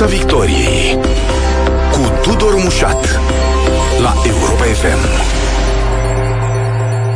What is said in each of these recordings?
Piața Victoriei cu Tudor Mușat la Europa FM.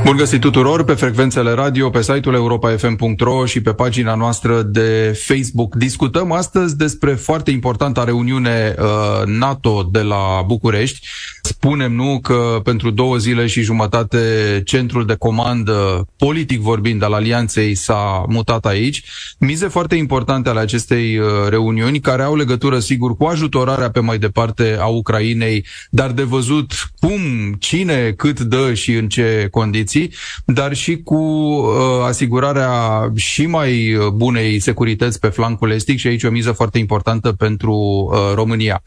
Bun găsit tuturor pe frecvențele radio, pe site-ul europa.fm.ro și pe pagina noastră de Facebook. Discutăm astăzi despre foarte importanta reuniune uh, NATO de la București. Spunem, nu, că pentru două zile și jumătate centrul de comandă, politic vorbind, al alianței s-a mutat aici. Mize foarte importante ale acestei uh, reuniuni, care au legătură, sigur, cu ajutorarea pe mai departe a Ucrainei, dar de văzut cum, cine, cât dă și în ce condiții condiții, dar și cu uh, asigurarea și mai bunei securități pe flancul estic și aici o miză foarte importantă pentru uh, România.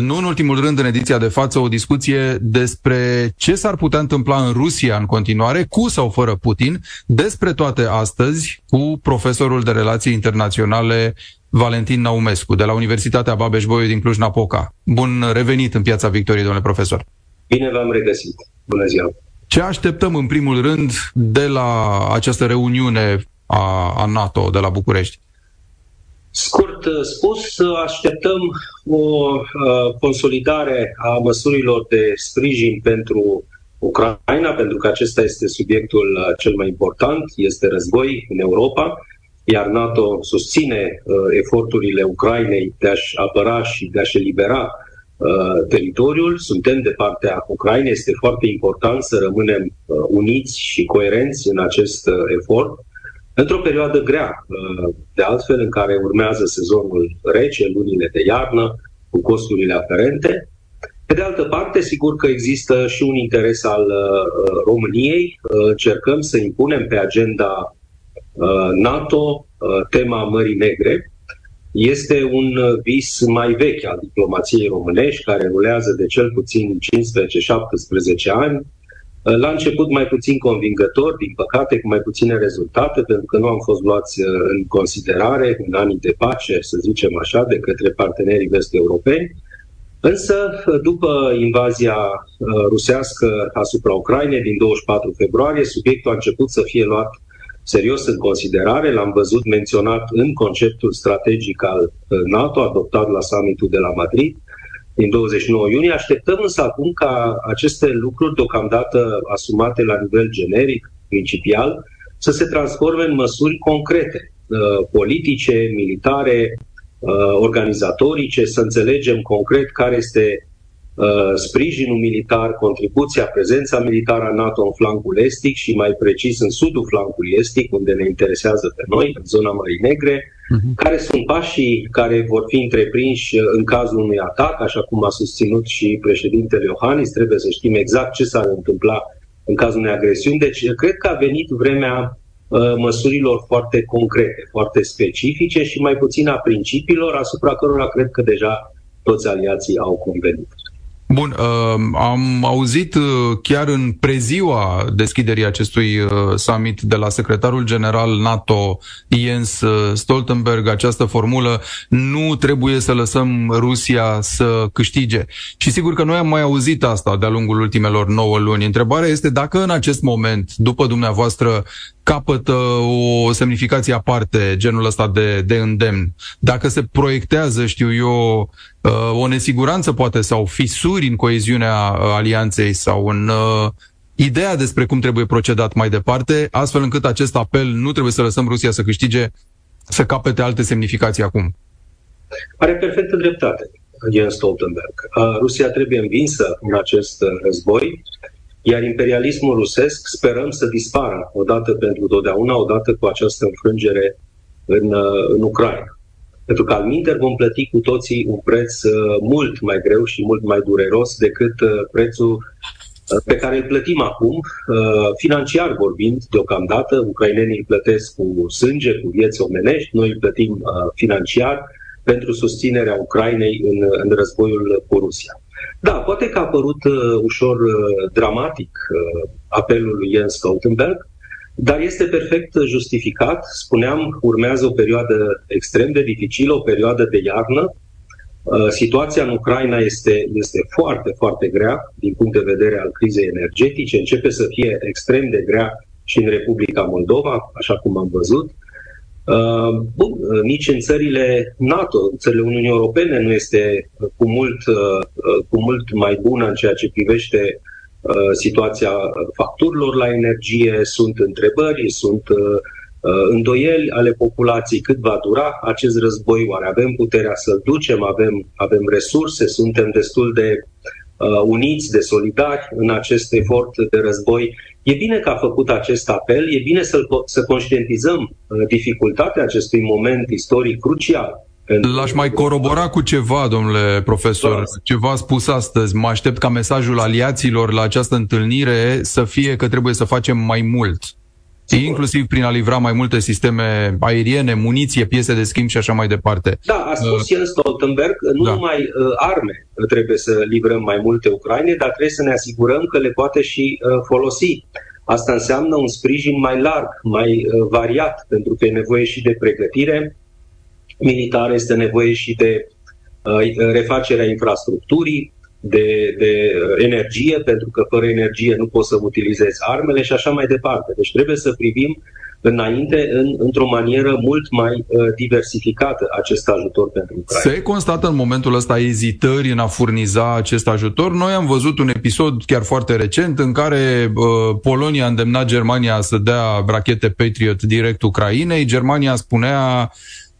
Nu în ultimul rând, în ediția de față, o discuție despre ce s-ar putea întâmpla în Rusia în continuare, cu sau fără Putin, despre toate astăzi, cu profesorul de relații internaționale Valentin Naumescu, de la Universitatea Babeș-Bolyai din Cluj-Napoca. Bun revenit în Piața Victoriei, domnule profesor! Bine v-am regăsit! Bună ziua! Ce așteptăm în primul rând de la această reuniune a, a NATO de la București? Scurt uh, spus, așteptăm o uh, consolidare a măsurilor de sprijin pentru Ucraina, pentru că acesta este subiectul uh, cel mai important, este război în Europa, iar NATO susține eforturile Ucrainei de a-și apăra și de a-și elibera Uh, teritoriul, suntem de partea Ucrainei, este foarte important să rămânem uh, uniți și coerenți în acest uh, efort. Într-o perioadă grea, de altfel, în care urmează sezonul rece, lunile de iarnă, cu costurile aferente. Pe de altă parte, sigur că există și un interes al României. Încercăm să impunem pe agenda NATO tema Mării Negre, este un uh, vis mai vechi al diplomației românești, care rulează de cel puțin 15-17 ani. Uh, la început mai puțin convingător, din păcate cu mai puține rezultate, pentru că nu am fost luați uh, în considerare în anii de pace, să zicem așa, de către partenerii vest-europeni. Însă, după invazia rusească asupra Ucrainei din 24 februarie, subiectul a început să fie luat serios în considerare. L-am văzut menționat în conceptul strategic al uh, NATO, adoptat la summitul de la Madrid din 29 iunie. Așteptăm însă acum ca aceste lucruri deocamdată asumate la nivel generic, principial, să se transforme în măsuri concrete, uh, politice, militare, uh, organizatorice, să înțelegem concret care este Uh, sprijinul militar, contribuția, prezența militară a NATO în flancul estic și mai precis în sudul flancului estic, unde ne interesează pe noi, în zona Mării Negre, uh-huh. care sunt pașii care vor fi întreprinși în cazul unui atac, așa cum a susținut și președintele Iohannis, trebuie să știm exact ce s-ar întâmpla în cazul unei agresiuni. Deci, cred că a venit vremea uh, măsurilor foarte concrete, foarte specifice și mai puțin a principiilor asupra cărora cred că deja toți aliații au convenit. Bun, uh, am auzit uh, chiar în preziua deschiderii acestui uh, summit de la secretarul general NATO Jens uh, Stoltenberg această formulă nu trebuie să lăsăm Rusia să câștige. Și sigur că noi am mai auzit asta de-a lungul ultimelor 9 luni. Întrebarea este dacă în acest moment, după dumneavoastră, capătă o semnificație aparte, genul ăsta de, de îndemn. Dacă se proiectează, știu eu, uh, o nesiguranță poate sau fisuri în coeziunea uh, alianței sau în uh, ideea despre cum trebuie procedat mai departe, astfel încât acest apel nu trebuie să lăsăm Rusia să câștige, să capete alte semnificații acum. Are perfectă dreptate Jens Stoltenberg. Rusia trebuie învinsă în acest război iar imperialismul rusesc sperăm să dispară odată pentru totdeauna, odată cu această înfrângere în, uh, în Ucraina. Pentru că al minter vom plăti cu toții un preț uh, mult mai greu și mult mai dureros decât uh, prețul pe care îl plătim acum, financiar vorbind, deocamdată, ucrainenii îl plătesc cu sânge, cu vieți omenești, noi îl plătim financiar pentru susținerea Ucrainei în, în războiul cu Rusia. Da, poate că a părut uh, ușor uh, dramatic uh, apelul lui Jens Stoltenberg, dar este perfect justificat. Spuneam, urmează o perioadă extrem de dificilă, o perioadă de iarnă. Uh, situația în Ucraina este, este foarte, foarte grea din punct de vedere al crizei energetice. Începe să fie extrem de grea și în Republica Moldova, așa cum am văzut. Bun, nici în țările NATO, în țările Uniunii Europene nu este cu mult, cu mult mai bună în ceea ce privește situația facturilor la energie, sunt întrebări, sunt îndoieli ale populației. Cât va dura acest război, oare avem puterea să-l ducem, avem, avem resurse, suntem destul de uh, uniți, de solidari în acest efort de război. E bine că a făcut acest apel, e bine să, să conștientizăm uh, dificultatea acestui moment istoric crucial L-aș mai corobora cu ceva, domnule profesor, da. ce v-a spus astăzi. Mă aștept ca mesajul aliaților la această întâlnire să fie că trebuie să facem mai mult. Sigur. inclusiv prin a livra mai multe sisteme aeriene, muniție, piese de schimb și așa mai departe. Da, a spus uh, Jens Stoltenberg, nu da. numai uh, arme trebuie să livrăm mai multe Ucraine, dar trebuie să ne asigurăm că le poate și uh, folosi. Asta înseamnă un sprijin mai larg, mai uh, variat, pentru că e nevoie și de pregătire militară, este nevoie și de uh, refacerea infrastructurii, de, de uh, energie, pentru că fără energie nu poți să utilizezi armele și așa mai departe. Deci trebuie să privim înainte în, într-o manieră mult mai uh, diversificată acest ajutor pentru Ucraina. Se constată în momentul ăsta ezitări în a furniza acest ajutor. Noi am văzut un episod chiar foarte recent în care uh, Polonia a îndemnat Germania să dea rachete Patriot direct Ucrainei. Germania spunea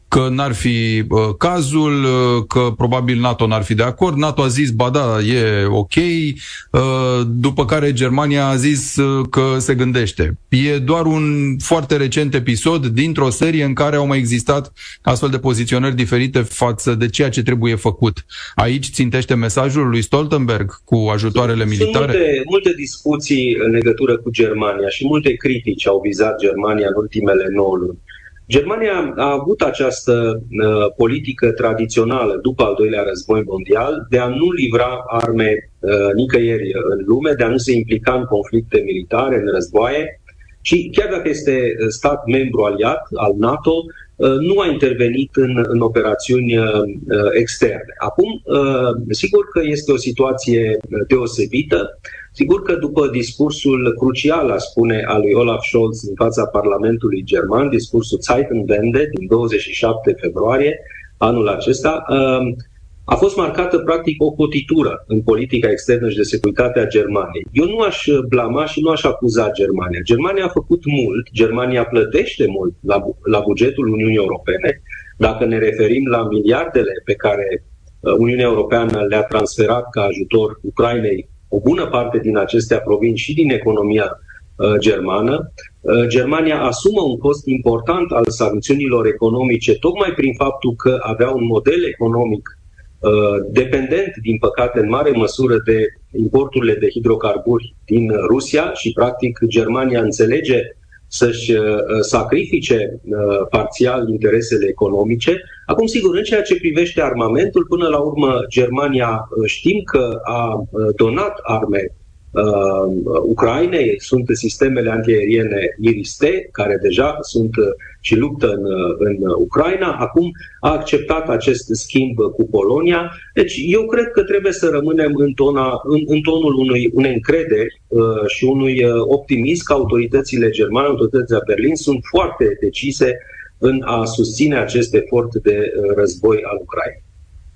că n-ar fi uh, cazul, uh, că probabil NATO n-ar fi de acord. NATO a zis, ba da, e ok, uh, după care Germania a zis uh, că se gândește. E doar un foarte recent episod dintr-o serie în care au mai existat astfel de poziționări diferite față de ceea ce trebuie făcut. Aici țintește mesajul lui Stoltenberg cu ajutoarele Sunt militare? Sunt multe, multe discuții în legătură cu Germania și multe critici au vizat Germania în ultimele 9 luni. Germania a avut această uh, politică tradițională după al doilea război mondial de a nu livra arme uh, nicăieri în lume, de a nu se implica în conflicte militare, în războaie. Și chiar dacă este stat membru aliat al NATO, uh, nu a intervenit în, în operațiuni uh, externe. Acum, uh, sigur că este o situație deosebită. Sigur că după discursul crucial, a spune, al lui Olaf Scholz în fața Parlamentului German, discursul Zeitenwende din 27 februarie anul acesta, a fost marcată practic o cotitură în politica externă și de securitate a Germaniei. Eu nu aș blama și nu aș acuza Germania. Germania a făcut mult, Germania plătește mult la, la bugetul Uniunii Europene. Dacă ne referim la miliardele pe care uh, Uniunea Europeană le-a transferat ca ajutor Ucrainei, o bună parte din acestea provin și din economia uh, germană. Uh, Germania asumă un cost important al sancțiunilor economice tocmai prin faptul că avea un model economic Uh, dependent, din păcate, în mare măsură de importurile de hidrocarburi din Rusia și, practic, Germania înțelege să-și uh, sacrifice uh, parțial interesele economice. Acum, sigur, în ceea ce privește armamentul, până la urmă, Germania știm că a donat arme uh, Ucrainei, sunt sistemele antiaeriene Iris-T, care deja sunt uh, și luptă în, uh, în Ucraina. Acum a acceptat acest schimb cu Polonia. Deci eu cred că trebuie să rămânem în, tona, în, în tonul unui, unei încrederi uh, și unui uh, optimism că autoritățile germane, autoritățile Berlin sunt foarte decise în a susține acest efort de uh, război al Ucrainei.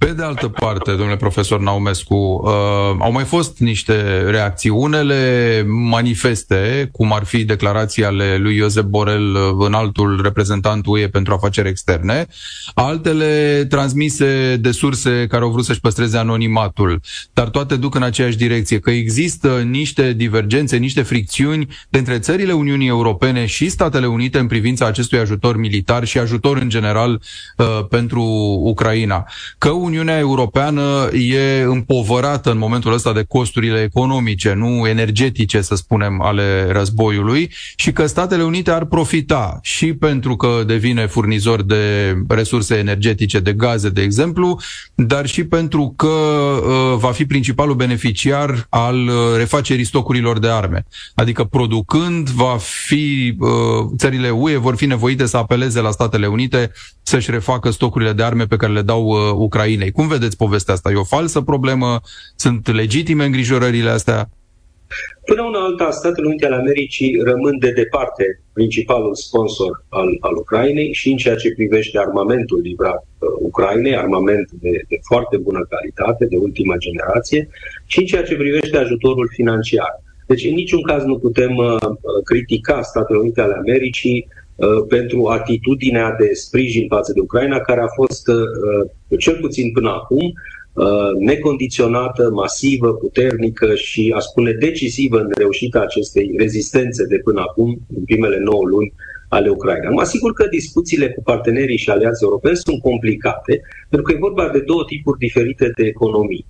Pe de altă parte, domnule profesor Naumescu, uh, au mai fost niște reacții, unele manifeste, cum ar fi declarația ale lui Iosep Borel, uh, în altul reprezentant UE pentru afaceri externe, altele transmise de surse care au vrut să-și păstreze anonimatul, dar toate duc în aceeași direcție, că există niște divergențe, niște fricțiuni între țările Uniunii Europene și Statele Unite în privința acestui ajutor militar și ajutor în general uh, pentru Ucraina. Că Uniunea Europeană e împovărată în momentul ăsta de costurile economice, nu energetice, să spunem, ale războiului și că Statele Unite ar profita și pentru că devine furnizor de resurse energetice, de gaze, de exemplu, dar și pentru că uh, va fi principalul beneficiar al uh, refacerii stocurilor de arme. Adică producând, va fi uh, țările UE vor fi nevoite să apeleze la Statele Unite să-și refacă stocurile de arme pe care le dau uh, Ucrainei. Cum vedeți povestea asta? E o falsă problemă? Sunt legitime îngrijorările astea? Până una alta, Statele Unite ale Americii rămân de departe principalul sponsor al, al Ucrainei și în ceea ce privește armamentul livrat uh, Ucrainei, armament de, de foarte bună calitate, de ultima generație, și în ceea ce privește ajutorul financiar. Deci, în niciun caz nu putem uh, uh critica Statele Unite ale Americii uh, pentru atitudinea de sprijin față de Ucraina, care a fost, uh, cel puțin până acum, Uh, necondiționată, masivă, puternică și, a spune, decisivă în reușita acestei rezistențe de până acum, în primele 9 luni ale Ucrainei. Mă asigur că discuțiile cu partenerii și aliații europeni sunt complicate, pentru că e vorba de două tipuri diferite de economii.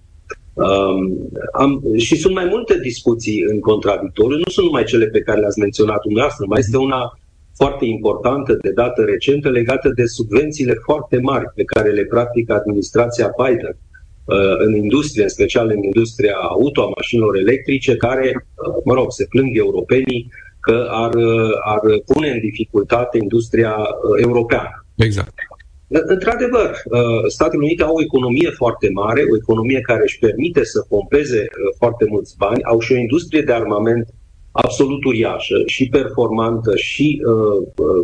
Um, am, și sunt mai multe discuții în contradictoriu, nu sunt numai cele pe care le-ați menționat dumneavoastră, mai este una foarte importantă de dată recentă legată de subvențiile foarte mari pe care le practică administrația Biden Uh, în industrie, în special în industria auto, a mașinilor electrice, care, uh, mă rog, se plâng europenii că ar, uh, ar pune în dificultate industria europeană. Exact. Într-adevăr, Statele Unite au o economie foarte mare, o economie care își permite să pompeze foarte mulți bani, au și o industrie de armament absolut uriașă și performantă și,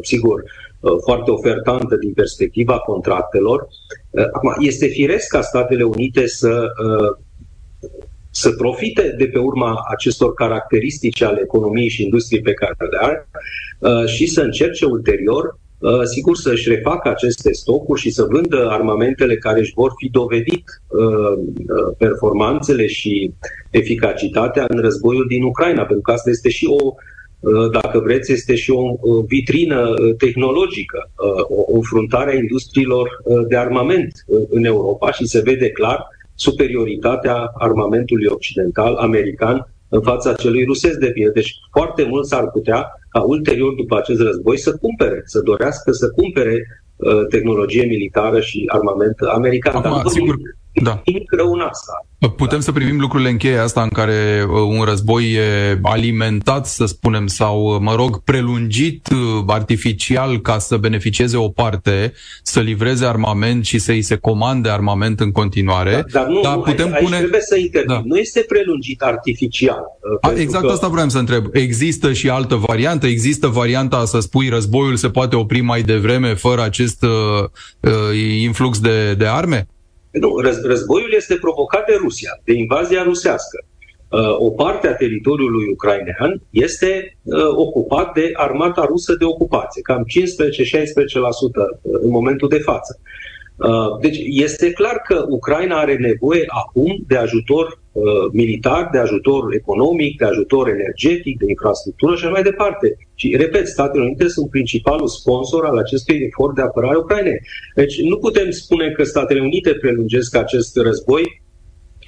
sigur, Uh, foarte ofertantă din perspectiva contractelor. Uh, acum, este firesc ca Statele Unite să, uh, să profite de pe urma acestor caracteristici ale economiei și industriei pe care le are și să încerce ulterior sigur să-și refacă aceste stocuri și să vândă armamentele care își vor fi dovedit performanțele și eficacitatea în războiul din Ucraina, pentru că asta este și o Uh, dacă vreți, este și o vitrină uh, tehnologică, uh, o înfruntare a industriilor de armament în Europa și se vede clar superioritatea armamentului occidental, american, în fața celui rusesc de bine. Deci foarte mult s-ar putea ca ulterior după acest război să cumpere, să dorească să cumpere tehnologie militară și armament american. Acum, Dar sigur, da. nimic rău în asta. Putem să privim lucrurile în cheie asta în care uh, un război e alimentat, să spunem, sau, uh, mă rog, prelungit uh, artificial ca să beneficieze o parte, să livreze armament și să îi se comande armament în continuare. Da, dar nu, dar putem aici, pune... trebuie să intervin. Da. Nu este prelungit artificial. A, exact că... asta vreau să întreb. Există și altă variantă? Există varianta să spui războiul se poate opri mai devreme fără acest uh, influx de, de arme? Nu, războiul este provocat de Rusia, de invazia rusească. Uh, o parte a teritoriului ucrainean este uh, ocupat de armata rusă de ocupație, cam 15-16% în momentul de față. Uh, deci este clar că Ucraina are nevoie acum de ajutor uh, militar, de ajutor economic, de ajutor energetic, de infrastructură și așa mai departe. Și, repet, Statele Unite sunt principalul sponsor al acestui efort de apărare Ucrainei. Deci nu putem spune că Statele Unite prelungesc acest război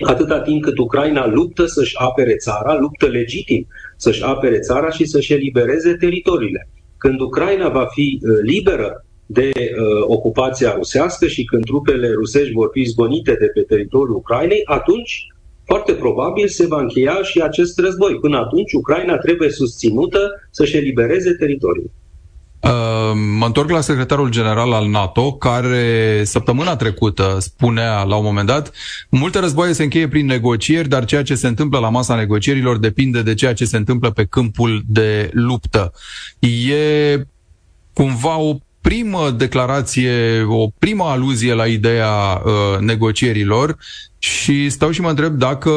atâta timp cât Ucraina luptă să-și apere țara, luptă legitim să-și apere țara și să-și elibereze teritoriile. Când Ucraina va fi uh, liberă de uh, ocupația rusească și când trupele rusești vor fi zgonite de pe teritoriul Ucrainei, atunci foarte probabil se va încheia și acest război. Până atunci, Ucraina trebuie susținută să-și elibereze teritoriul. Uh, mă întorc la secretarul general al NATO, care săptămâna trecută spunea la un moment dat, multe războaie se încheie prin negocieri, dar ceea ce se întâmplă la masa negocierilor depinde de ceea ce se întâmplă pe câmpul de luptă. E cumva o primă declarație, o primă aluzie la ideea uh, negocierilor și stau și mă întreb dacă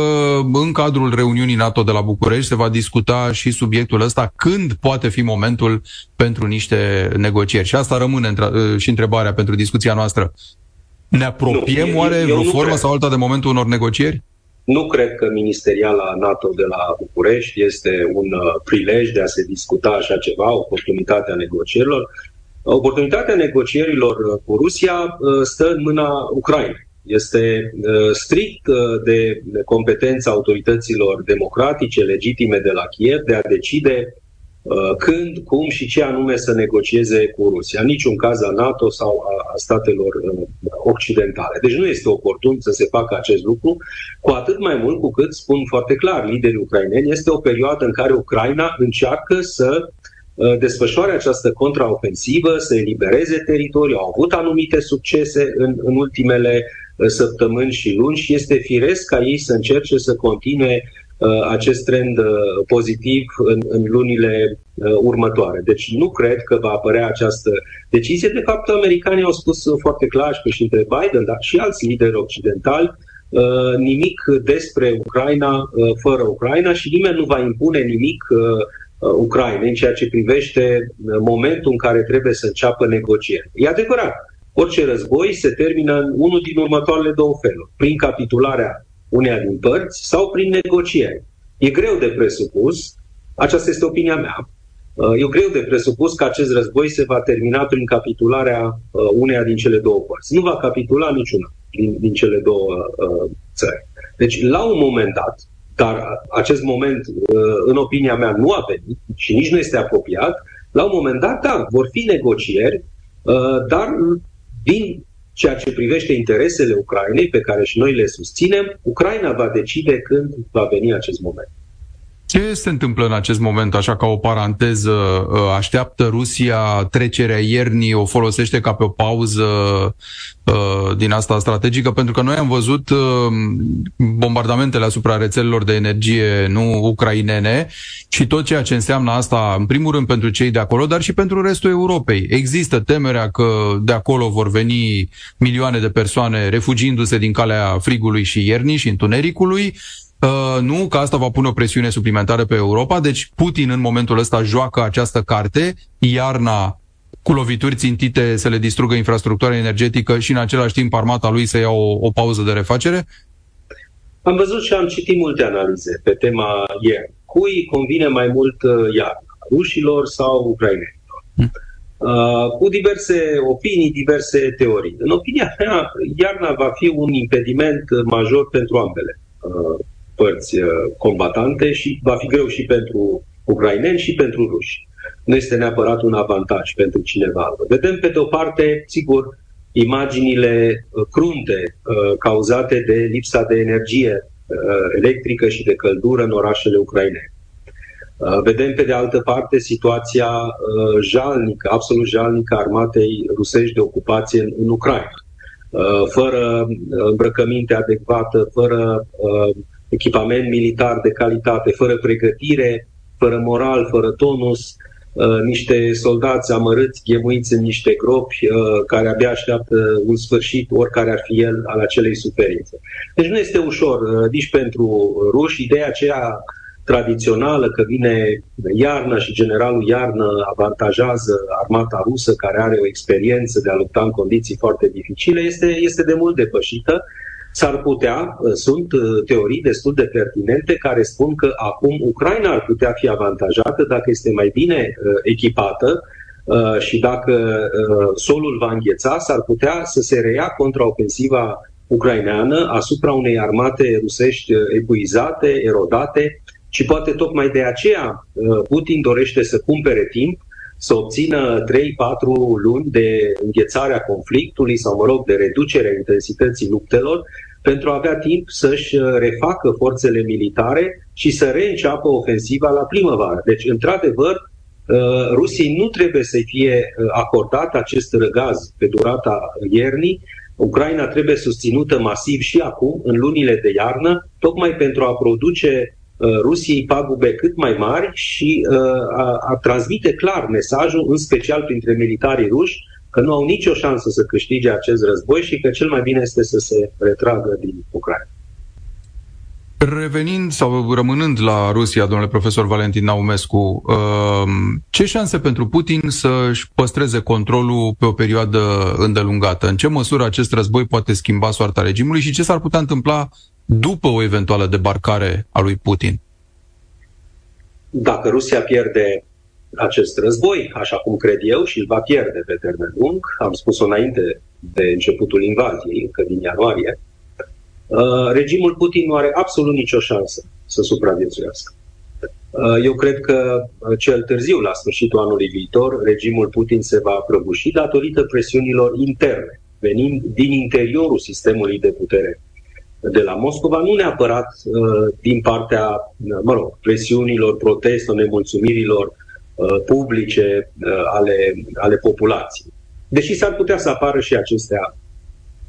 în cadrul reuniunii NATO de la București se va discuta și subiectul ăsta, când poate fi momentul pentru niște negocieri. Și asta rămâne între, uh, și întrebarea pentru discuția noastră. Ne apropiem nu, oare vreo formă cred. sau alta de momentul unor negocieri? Nu cred că ministeriala NATO de la București este un uh, prilej de a se discuta așa ceva, oportunitatea negocierilor. Oportunitatea negocierilor uh, cu Rusia uh, stă în mâna Ucrainei. Este uh, strict de competența autorităților democratice legitime de la Kiev de a decide când, cum și ce anume să negocieze cu Rusia. În niciun caz a NATO sau a statelor occidentale. Deci nu este oportun să se facă acest lucru, cu atât mai mult cu cât, spun foarte clar, liderii ucraineni, este o perioadă în care Ucraina încearcă să Uh, desfășoare această contraofensivă, să elibereze teritoriul, au avut anumite succese în, în ultimele uh, săptămâni și luni și este firesc ca ei să încerce să continue acest trend pozitiv în, în lunile următoare. Deci nu cred că va apărea această decizie. De fapt, americanii au spus foarte clar și președintele Biden, dar și alți lideri occidentali, nimic despre Ucraina fără Ucraina și nimeni nu va impune nimic Ucrainei în ceea ce privește momentul în care trebuie să înceapă negocieri. E adevărat, orice război se termină în unul din următoarele două feluri. Prin capitularea uneia din părți sau prin negocieri. E greu de presupus, aceasta este opinia mea, e greu de presupus că acest război se va termina prin capitularea uh, uneia din cele două părți. Nu va capitula niciuna din, din cele două uh, țări. Deci, la un moment dat, dar acest moment, uh, în opinia mea, nu a venit și nici nu este apropiat, la un moment dat, da, vor fi negocieri, dar din ceea ce privește interesele Ucrainei, pe care și noi le susținem, Ucraina va decide când va veni acest moment. Ce se întâmplă în acest moment, așa ca o paranteză? Uh, așteaptă Rusia trecerea iernii, o folosește ca pe o pauză uh, din asta strategică? Pentru că noi am văzut uh, bombardamentele asupra rețelelor de energie nu ucrainene și tot ceea ce înseamnă asta, în primul rând pentru cei de acolo, dar și pentru restul Europei. Există temerea că de acolo vor veni milioane de persoane refugiindu-se din calea frigului și iernii și întunericului Uh, nu, că asta va pune o presiune suplimentară pe Europa, deci Putin în momentul ăsta joacă această carte, iarna cu lovituri țintite să le distrugă infrastructura energetică și în același timp armata lui să ia o, o pauză de refacere? Am văzut și am citit multe analize pe tema ieri. Cui convine mai mult uh, iarna? Rușilor sau ucrainenilor? Hmm. Uh, cu diverse opinii, diverse teorii. În opinia mea, iarna va fi un impediment major pentru ambele uh, părți uh, combatante și va fi greu și pentru ucraineni și pentru ruși. Nu este neapărat un avantaj pentru cineva. Vedem pe de o parte, sigur, imaginile uh, crunte uh, cauzate de lipsa de energie electrică și de căldură în orașele ucrainene. Vedem, pe de altă parte, situația jalnică, absolut jalnică a armatei rusești de ocupație în, în Ucraina. Fără îmbrăcăminte adecvată, fără echipament militar de calitate, fără pregătire, fără moral, fără tonus, uh, niște soldați amărâți, ghemuiți în niște gropi uh, care abia așteaptă un sfârșit, oricare ar fi el, al acelei suferințe. Deci nu este ușor uh, nici pentru ruși. Ideea aceea tradițională că vine iarna și generalul iarnă avantajează armata rusă care are o experiență de a lupta în condiții foarte dificile este, este de mult depășită S-ar putea, uh, sunt uh, teorii destul de pertinente care spun că acum Ucraina ar putea fi avantajată dacă este mai bine uh, echipată și dacă solul va îngheța, s-ar putea să se reia contraofensiva ucraineană asupra unei armate rusești epuizate, erodate și poate tocmai de aceea Putin dorește să cumpere timp să obțină 3-4 luni de înghețare a conflictului sau, mă rog, de reducere a intensității luptelor, pentru a avea timp să-și uh, refacă forțele militare și să reînceapă ofensiva la primăvară. Deci, într-adevăr, uh, Rusiei nu trebuie să fie uh, acordat acest răgaz pe durata iernii. Ucraina trebuie susținută masiv și acum, în lunile de iarnă, tocmai pentru a produce Uh, Rusiei pagube cât mai mari și uh, a, a transmite clar mesajul, în special printre militarii ruși, că nu au nicio șansă să câștige acest război și că cel mai bine este să se retragă din Ucraina. Revenind sau rămânând la Rusia, domnule profesor Valentin Naumescu, uh, ce șanse pentru Putin să-și păstreze controlul pe o perioadă îndelungată? În ce măsură acest război poate schimba soarta regimului și ce s-ar putea întâmpla după o eventuală debarcare a lui Putin? Dacă Rusia pierde acest război, așa cum cred eu, și îl va pierde pe termen lung, am spus-o înainte de începutul invaziei, încă din ianuarie, uh, regimul Putin nu are absolut nicio șansă să supraviețuiască. Uh, eu cred că uh, cel târziu, la sfârșitul anului viitor, regimul Putin se va prăbuși datorită presiunilor interne, venind din interiorul sistemului de putere de la Moscova, nu neapărat uh, din partea, uh, mă rog, presiunilor, protestelor, nemulțumirilor uh, publice uh, ale, ale populației. Deși s-ar putea să apară și acestea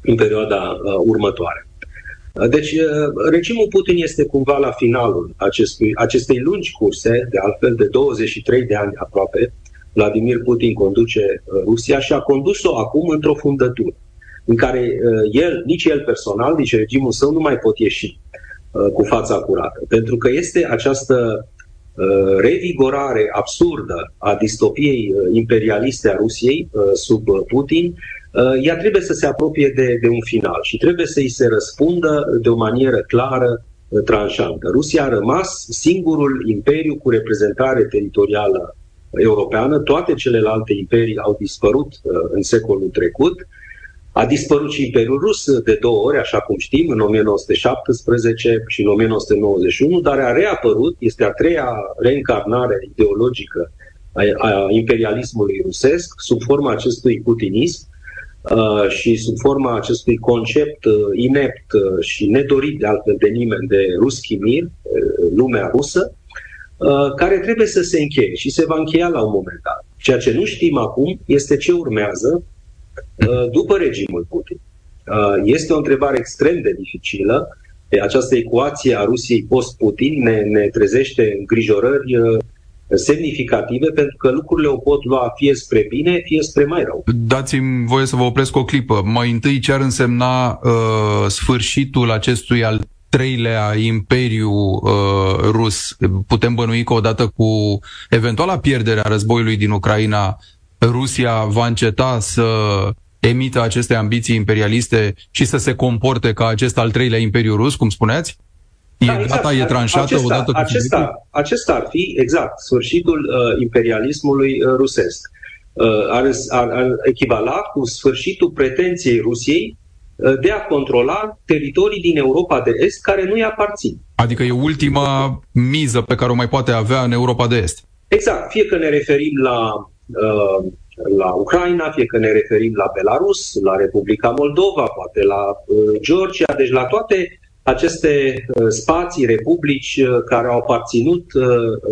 în perioada uh, următoare. Deci, regimul Putin este cumva la finalul acestui, acestei lungi curse, de altfel de 23 de ani aproape. Vladimir Putin conduce Rusia și a condus-o acum într-o fundătură în care el, nici el personal, nici regimul său nu mai pot ieși cu fața curată. Pentru că este această revigorare absurdă a distopiei imperialiste a Rusiei sub Putin, Uh, ea trebuie să se apropie de, de un final și trebuie să îi se răspundă de o manieră clară, uh, tranșantă. Rusia a rămas singurul imperiu cu reprezentare teritorială europeană, toate celelalte imperii au dispărut uh, în secolul trecut. A dispărut și Imperiul Rus de două ori, așa cum știm, în 1917 și în 1991, dar a reapărut, este a treia reîncarnare ideologică a imperialismului rusesc, sub forma acestui putinism, Uh, și sub forma acestui concept uh, inept uh, și nedorit de altfel de nimeni de Ruski Mir, lumea rusă, care trebuie să se încheie și se va încheia la un moment dat. Ceea ce nu știm acum este ce urmează după regimul Putin. Este o întrebare extrem de dificilă. Această ecuație a Rusiei post-Putin ne, ne trezește îngrijorări semnificative pentru că lucrurile o pot lua fie spre bine, fie spre mai rău. Dați-mi voie să vă opresc o clipă. Mai întâi ce ar însemna uh, sfârșitul acestui al treilea imperiu uh, rus? Putem bănui că odată cu eventuala pierdere a războiului din Ucraina, Rusia va înceta să emită aceste ambiții imperialiste și să se comporte ca acest al treilea imperiu rus, cum spuneați? E da, exact. gata, e tranșată acesta, odată cu acesta, acesta ar fi, exact, sfârșitul uh, imperialismului uh, rusesc. Uh, ar, ar, ar echivala cu sfârșitul pretenției Rusiei uh, de a controla teritorii din Europa de Est care nu-i aparțin. Adică e ultima miză pe care o mai poate avea în Europa de Est. Exact, fie că ne referim la, uh, la Ucraina, fie că ne referim la Belarus, la Republica Moldova, poate la uh, Georgia, deci la toate aceste uh, spații, republici uh, care au aparținut uh,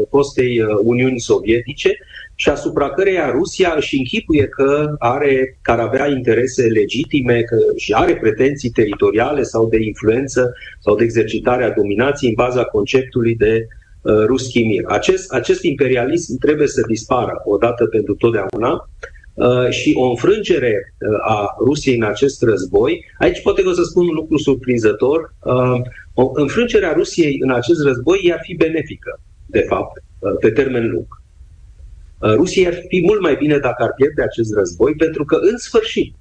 fostei Uniuni Sovietice și asupra căreia Rusia își închipuie că are, care avea interese legitime că și are pretenții teritoriale sau de influență sau de exercitare a dominației în baza conceptului de uh, Ruski Mir. Acest, acest imperialism trebuie să dispară odată pentru totdeauna Uh, și o înfrângere uh, a Rusiei în acest război, aici poate că o să spun un lucru surprinzător, uh, o înfrângere a Rusiei în acest război i-ar fi benefică, de fapt, pe termen lung. Rusia ar fi mult mai bine dacă ar pierde acest război, pentru că, în sfârșit,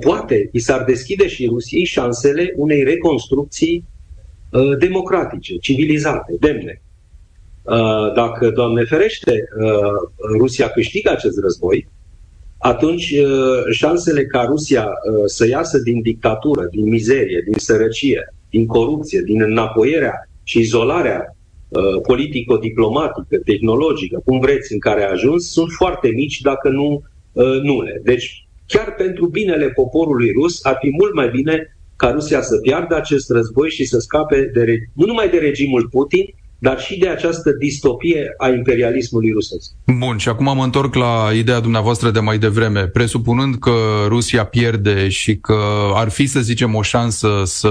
poate i s-ar deschide și Rusiei șansele unei reconstrucții democratice, civilizate, demne. Uh, dacă, Doamne ferește, uh, Rusia câștigă acest război, atunci uh, șansele ca Rusia să iasă din dictatură, din mizerie, din sărăcie, din corupție, din înapoierea și izolarea politico-diplomatică, tehnologică, cum vreți, în care a ajuns, sunt foarte mici, dacă nu nule. Deci, chiar pentru binele poporului rus, ar fi mult mai bine ca Rusia să piardă acest război și să scape de, nu numai de regimul Putin, dar și de această distopie a imperialismului rusesc. Bun, și acum mă întorc la ideea dumneavoastră de mai devreme. Presupunând că Rusia pierde și că ar fi, să zicem, o șansă să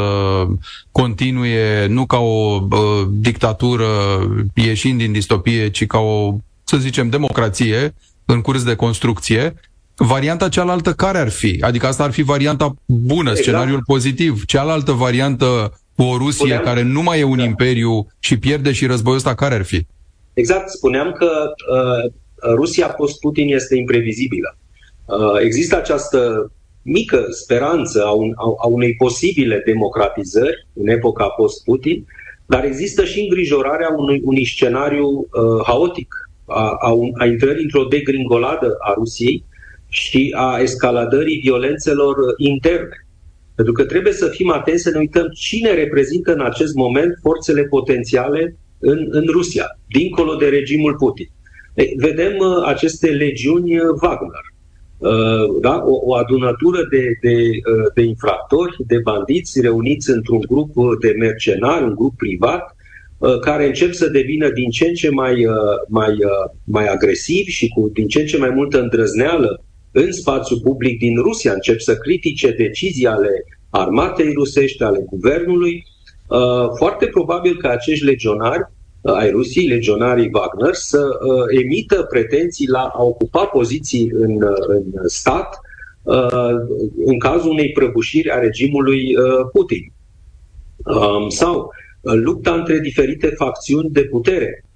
continue nu ca o uh, dictatură ieșind din distopie, ci ca o, să zicem, democrație în curs de construcție, varianta cealaltă care ar fi? Adică asta ar fi varianta bună, exact. scenariul pozitiv. Cealaltă variantă cu o Rusie spuneam, care nu mai e un da. imperiu și pierde și războiul ăsta, care ar fi? Exact, spuneam că uh, Rusia post-Putin este imprevizibilă. Uh, există această mică speranță a, un, a, a unei posibile democratizări în epoca post-Putin, dar există și îngrijorarea unui, unui scenariu uh, haotic, a, a, un, a intrării într-o degringoladă a Rusiei și a escaladării violențelor interne. Pentru că trebuie să fim atenți să ne uităm cine reprezintă în acest moment forțele potențiale în, în Rusia, dincolo de regimul Putin. Vedem uh, aceste legiuni uh, Wagner, uh, da? o, o adunătură de, de, de infractori, de bandiți reuniți într-un grup de mercenari, un grup privat, care încep să devină din ce în ce mai, mai, mai agresivi și cu din ce în ce mai multă îndrăzneală în spațiu public din Rusia, încep să critique decizii ale armatei rusești, ale guvernului. Foarte probabil că acești legionari ai Rusiei, legionarii Wagner, să emită pretenții la a ocupa poziții în, în stat în cazul unei prăbușiri a regimului Putin. Um, sau lupta între diferite facțiuni de putere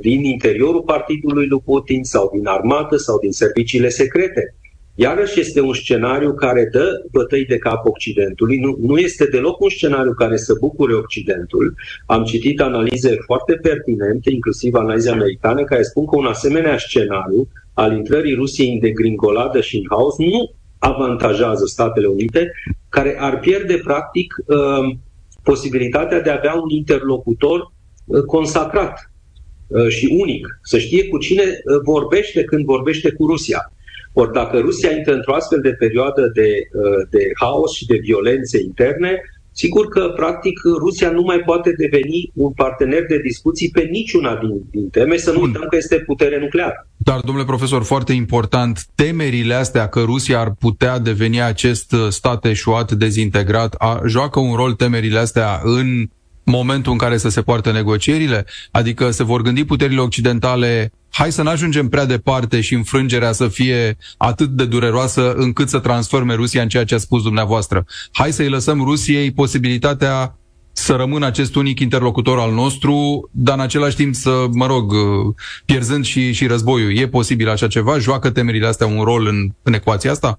din interiorul partidului lui Putin sau din armată sau din serviciile secrete. Iarăși este un scenariu care dă bătăi de cap Occidentului, nu, nu este deloc un scenariu care să bucure Occidentul. Am citit analize foarte pertinente, inclusiv analize americane, care spun că un asemenea scenariu al intrării Rusiei în degringoladă și în haos nu avantajează Statele Unite, care ar pierde practic uh, posibilitatea de a avea un interlocutor uh, consacrat uh, și unic, să știe cu cine uh, vorbește când vorbește cu Rusia. Ori dacă Rusia intră într-o astfel de perioadă de, uh, de haos și de violențe interne, sigur că, practic, Rusia nu mai poate deveni un partener de discuții pe niciuna din, din teme, să nu Bun. uităm că este putere nucleară. Dar, domnule profesor, foarte important, temerile astea că Rusia ar putea deveni acest stat eșuat, dezintegrat, a, joacă un rol temerile astea în momentul în care să se poartă negocierile? Adică se vor gândi puterile occidentale hai să nu ajungem prea departe și înfrângerea să fie atât de dureroasă încât să transforme Rusia în ceea ce a spus dumneavoastră. Hai să-i lăsăm Rusiei posibilitatea să rămână acest unic interlocutor al nostru, dar în același timp să, mă rog, pierzând și, și războiul. E posibil așa ceva? Joacă temerile astea un rol în, în ecuația asta?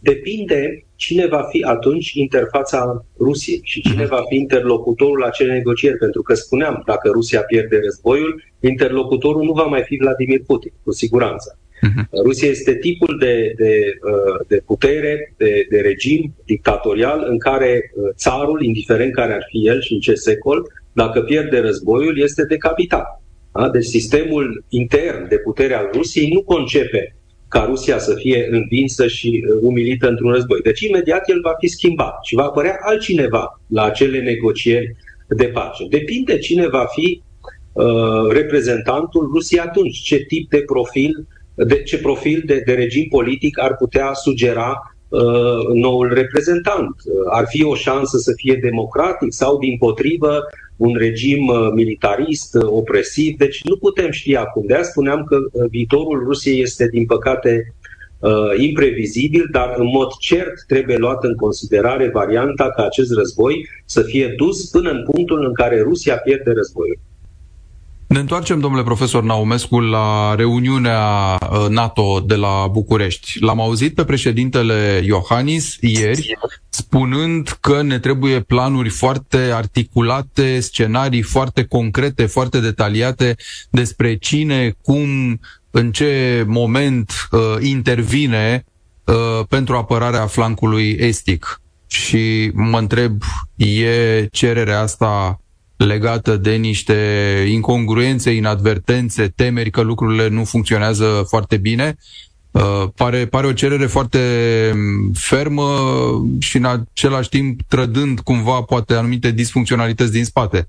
Depinde cine va fi atunci interfața Rusiei și cine mhm. va fi interlocutorul acele negocieri. Pentru că spuneam, dacă Rusia pierde războiul, interlocutorul nu va mai fi Vladimir Putin, cu siguranță. Uh-huh. Rusia este tipul de, de, uh, de putere, de, de regim dictatorial în care uh, țarul, indiferent care ar fi el și în ce secol, dacă pierde războiul, este decapitat. Deci sistemul intern de putere al Rusiei nu concepe ca Rusia să fie învinsă și uh, umilită într-un război. Deci imediat el va fi schimbat și va apărea altcineva la acele negocieri de pace. Depinde cine va fi uh, reprezentantul Rusiei atunci, ce tip de profil, de, ce profil de, de regim politic ar putea sugera uh, noul reprezentant. Uh, ar fi o șansă să fie democratic sau, din potrivă, un regim uh, militarist, uh, opresiv. Deci nu putem ști acum. De aia spuneam că viitorul Rusiei este, din păcate, imprevizibil, dar în mod cert trebuie luat în considerare varianta ca acest război să fie dus până în punctul în care Rusia pierde războiul. Ne întoarcem, domnule profesor Naumescu, la reuniunea uh, NATO de la București. L-am auzit pe președintele Iohannis ieri spunând că ne trebuie planuri foarte articulate, scenarii foarte concrete, foarte detaliate despre cine, cum, în ce moment uh, intervine uh, pentru apărarea flancului estic. Și mă întreb, e cererea asta legată de niște incongruențe, inadvertențe, temeri că lucrurile nu funcționează foarte bine. Uh, pare, pare o cerere foarte mm, fermă și în același timp trădând cumva poate anumite disfuncționalități din spate.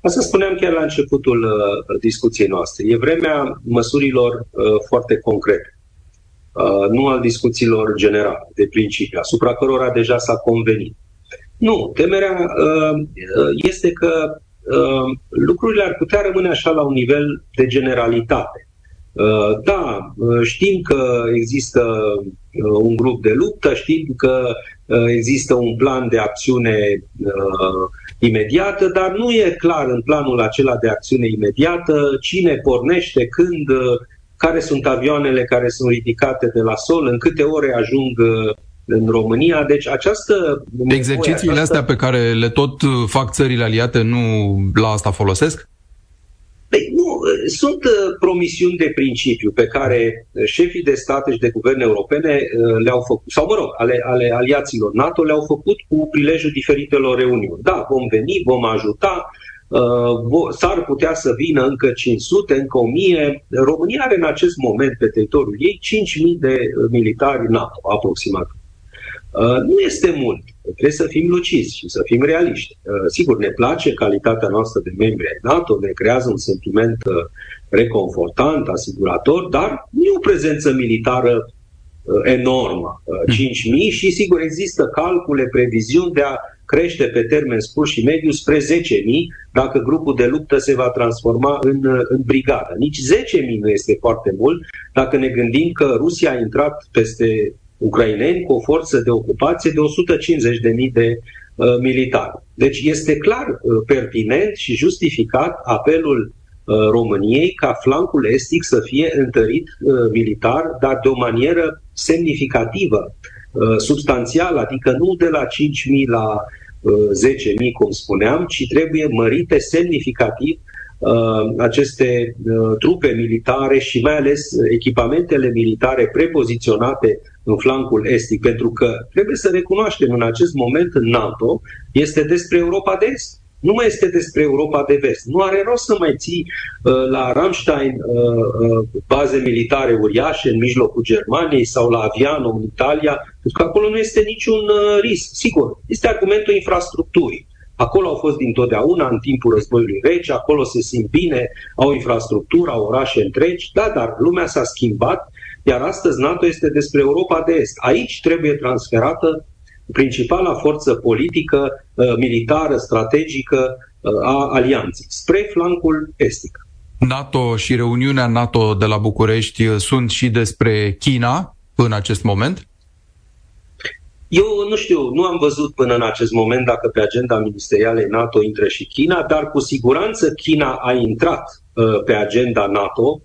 Asta spuneam chiar la începutul uh, discuției noastre. E vremea măsurilor uh, foarte concrete, uh, nu al discuțiilor generale, de principiu, asupra cărora deja s-a convenit. Nu, temerea uh, este că uh, lucrurile ar putea rămâne așa la un nivel de generalitate. Uh, da, știm că există un grup de luptă, știm că există un plan de acțiune imediată, dar nu e clar în planul acela de acțiune imediată cine pornește, când, care sunt avioanele care sunt ridicate de la sol, în câte ore ajung în România. Deci această... Exercițiile această... astea pe care le tot uh, fac țările aliate nu la asta folosesc? Păi nu, uh, sunt uh, promisiuni de principiu pe care șefii de state și de guverne europene le-au făcut, sau mă rog, ale, ale aliaților NATO le-au făcut cu prilejul diferitelor reuniuni. Da, vom veni, vom ajuta, s-ar putea să vină încă 500, încă 1000. România are în acest moment pe teritoriul ei 5000 de militari NATO, aproximativ. Uh, nu este mult. Trebuie să fim lucizi și să fim realiști. Uh, sigur, ne place calitatea noastră de membri ai NATO, ne creează un sentiment uh, reconfortant, asigurator, dar nu e o prezență militară enormă, 5.000 și sigur există calcule, previziuni de a crește pe termen scurt și mediu spre 10.000 dacă grupul de luptă se va transforma în, în brigadă. Nici 10.000 nu este foarte mult dacă ne gândim că Rusia a intrat peste ucraineni cu o forță de ocupație de 150.000 de uh, militari. Deci este clar uh, pertinent și justificat apelul uh, României ca flancul estic să fie întărit uh, militar, dar de o manieră semnificativă, uh, substanțială, adică nu de la 5.000 la 10.000, cum spuneam, ci trebuie mărite semnificativ uh, aceste uh, trupe militare și mai ales echipamentele militare prepoziționate în flancul estic, pentru că trebuie să recunoaștem în acest moment în NATO este despre Europa de Est nu mai este despre Europa de vest. Nu are rost să mai ții uh, la Ramstein uh, uh, baze militare uriașe în mijlocul Germaniei sau la Aviano în Italia, pentru că acolo nu este niciun uh, risc. Sigur, este argumentul infrastructurii. Acolo au fost dintotdeauna în timpul războiului rece, acolo se simt bine, au infrastructură, au orașe întregi, da, dar lumea s-a schimbat, iar astăzi NATO este despre Europa de Est. Aici trebuie transferată principala forță politică, uh, militară, strategică uh, a alianței, spre flancul estic. NATO și reuniunea NATO de la București uh, sunt și despre China în acest moment? Eu nu știu, nu am văzut până în acest moment dacă pe agenda ministerială NATO intră și China, dar cu siguranță China a intrat uh, pe agenda NATO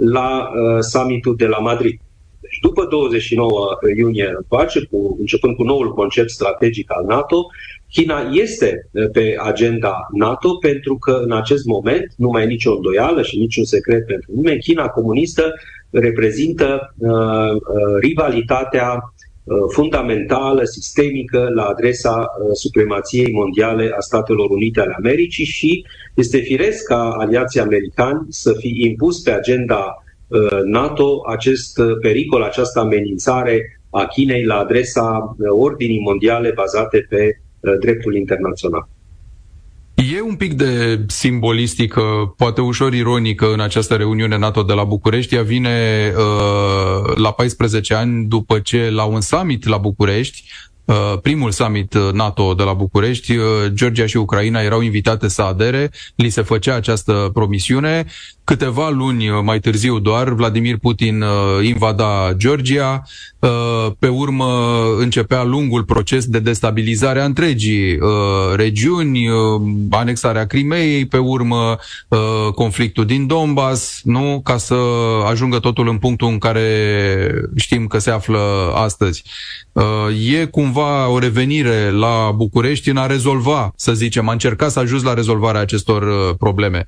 la uh, summitul de la Madrid. Deci după 29 iunie încoace, cu, începând cu noul concept strategic al NATO, China este pe agenda NATO pentru că în acest moment nu mai e nicio îndoială și niciun secret pentru nimeni, China comunistă reprezintă uh, uh, rivalitatea uh, fundamentală, sistemică la adresa uh, supremației mondiale a Statelor Unite ale Americii și este firesc ca aliații americani să fi impus pe agenda Uh, NATO acest uh, pericol, această amenințare a Chinei la adresa uh, ordinii mondiale bazate pe dreptul internațional. E un pic de simbolistică, poate ușor ironică în această reuniune NATO de la București. Ea vine uh, la 14 ani după ce la un summit la București Uh, primul summit uh, NATO de la București, uh, Georgia și Ucraina erau invitate să adere, li se făcea această promisiune. Câteva luni mai târziu doar, Vladimir Putin invada Georgia, pe urmă începea lungul proces de destabilizare a întregii regiuni, anexarea Crimeei, pe urmă conflictul din Donbass, nu? ca să ajungă totul în punctul în care știm că se află astăzi. E cumva o revenire la București în a rezolva, să zicem, a încercat să ajungi la rezolvarea acestor uh, probleme.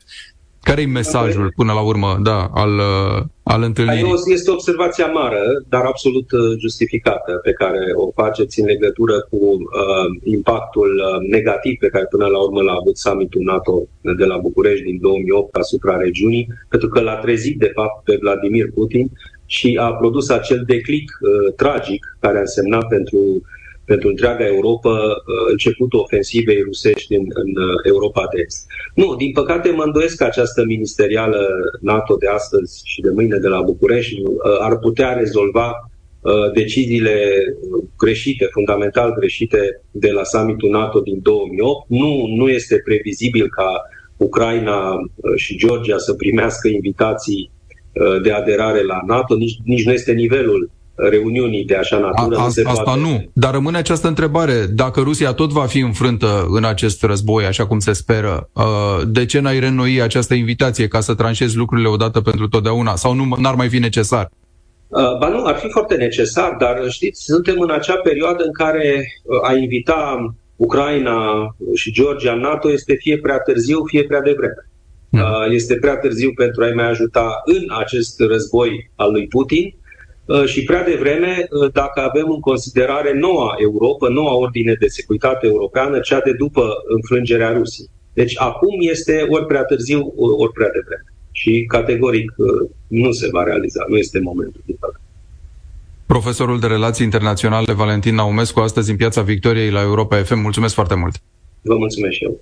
Care e mesajul până la urmă da, al, uh, al întâlnirii? Este o observație amară, dar absolut uh, justificată, pe care o faceți în legătură cu uh, impactul uh, negativ pe care până la urmă l-a avut summitul NATO de la București din 2008 asupra regiunii, pentru că l-a trezit de fapt pe Vladimir Putin și a produs acel declic uh, tragic care a însemnat pentru, pentru întreaga Europa uh, începutul ofensivei rusești în, în uh, Europa de Est. Nu, din păcate mă îndoiesc că această ministerială NATO de astăzi și de mâine de la București uh, ar putea rezolva uh, deciziile greșite, fundamental greșite de la summitul NATO din 2008. Nu, nu este previzibil ca Ucraina uh, și Georgia să primească invitații Uh, de aderare la NATO, nici, nici nu este nivelul reuniunii de așa natură. A, a, nu asta poate... nu, dar rămâne această întrebare. Dacă Rusia tot va fi înfrântă în acest război, așa cum se speră, uh, de ce n-ai renoi această invitație ca să tranșezi lucrurile odată pentru totdeauna? Sau nu n-ar mai fi necesar? Uh, ba nu, ar fi foarte necesar, dar știți, suntem în acea perioadă în care a invita Ucraina și Georgia în NATO este fie prea târziu, fie prea devreme. Da. Este prea târziu pentru a-i mai ajuta în acest război al lui Putin uh, și prea devreme uh, dacă avem în considerare noua Europa, noua ordine de securitate europeană, cea de după înfrângerea Rusiei. Deci acum este ori prea târziu, ori prea devreme. Și categoric uh, nu se va realiza, nu este momentul din păcate. Profesorul de Relații Internaționale Valentin Naumescu, astăzi în Piața Victoriei la Europa FM. Mulțumesc foarte mult! Vă mulțumesc și eu!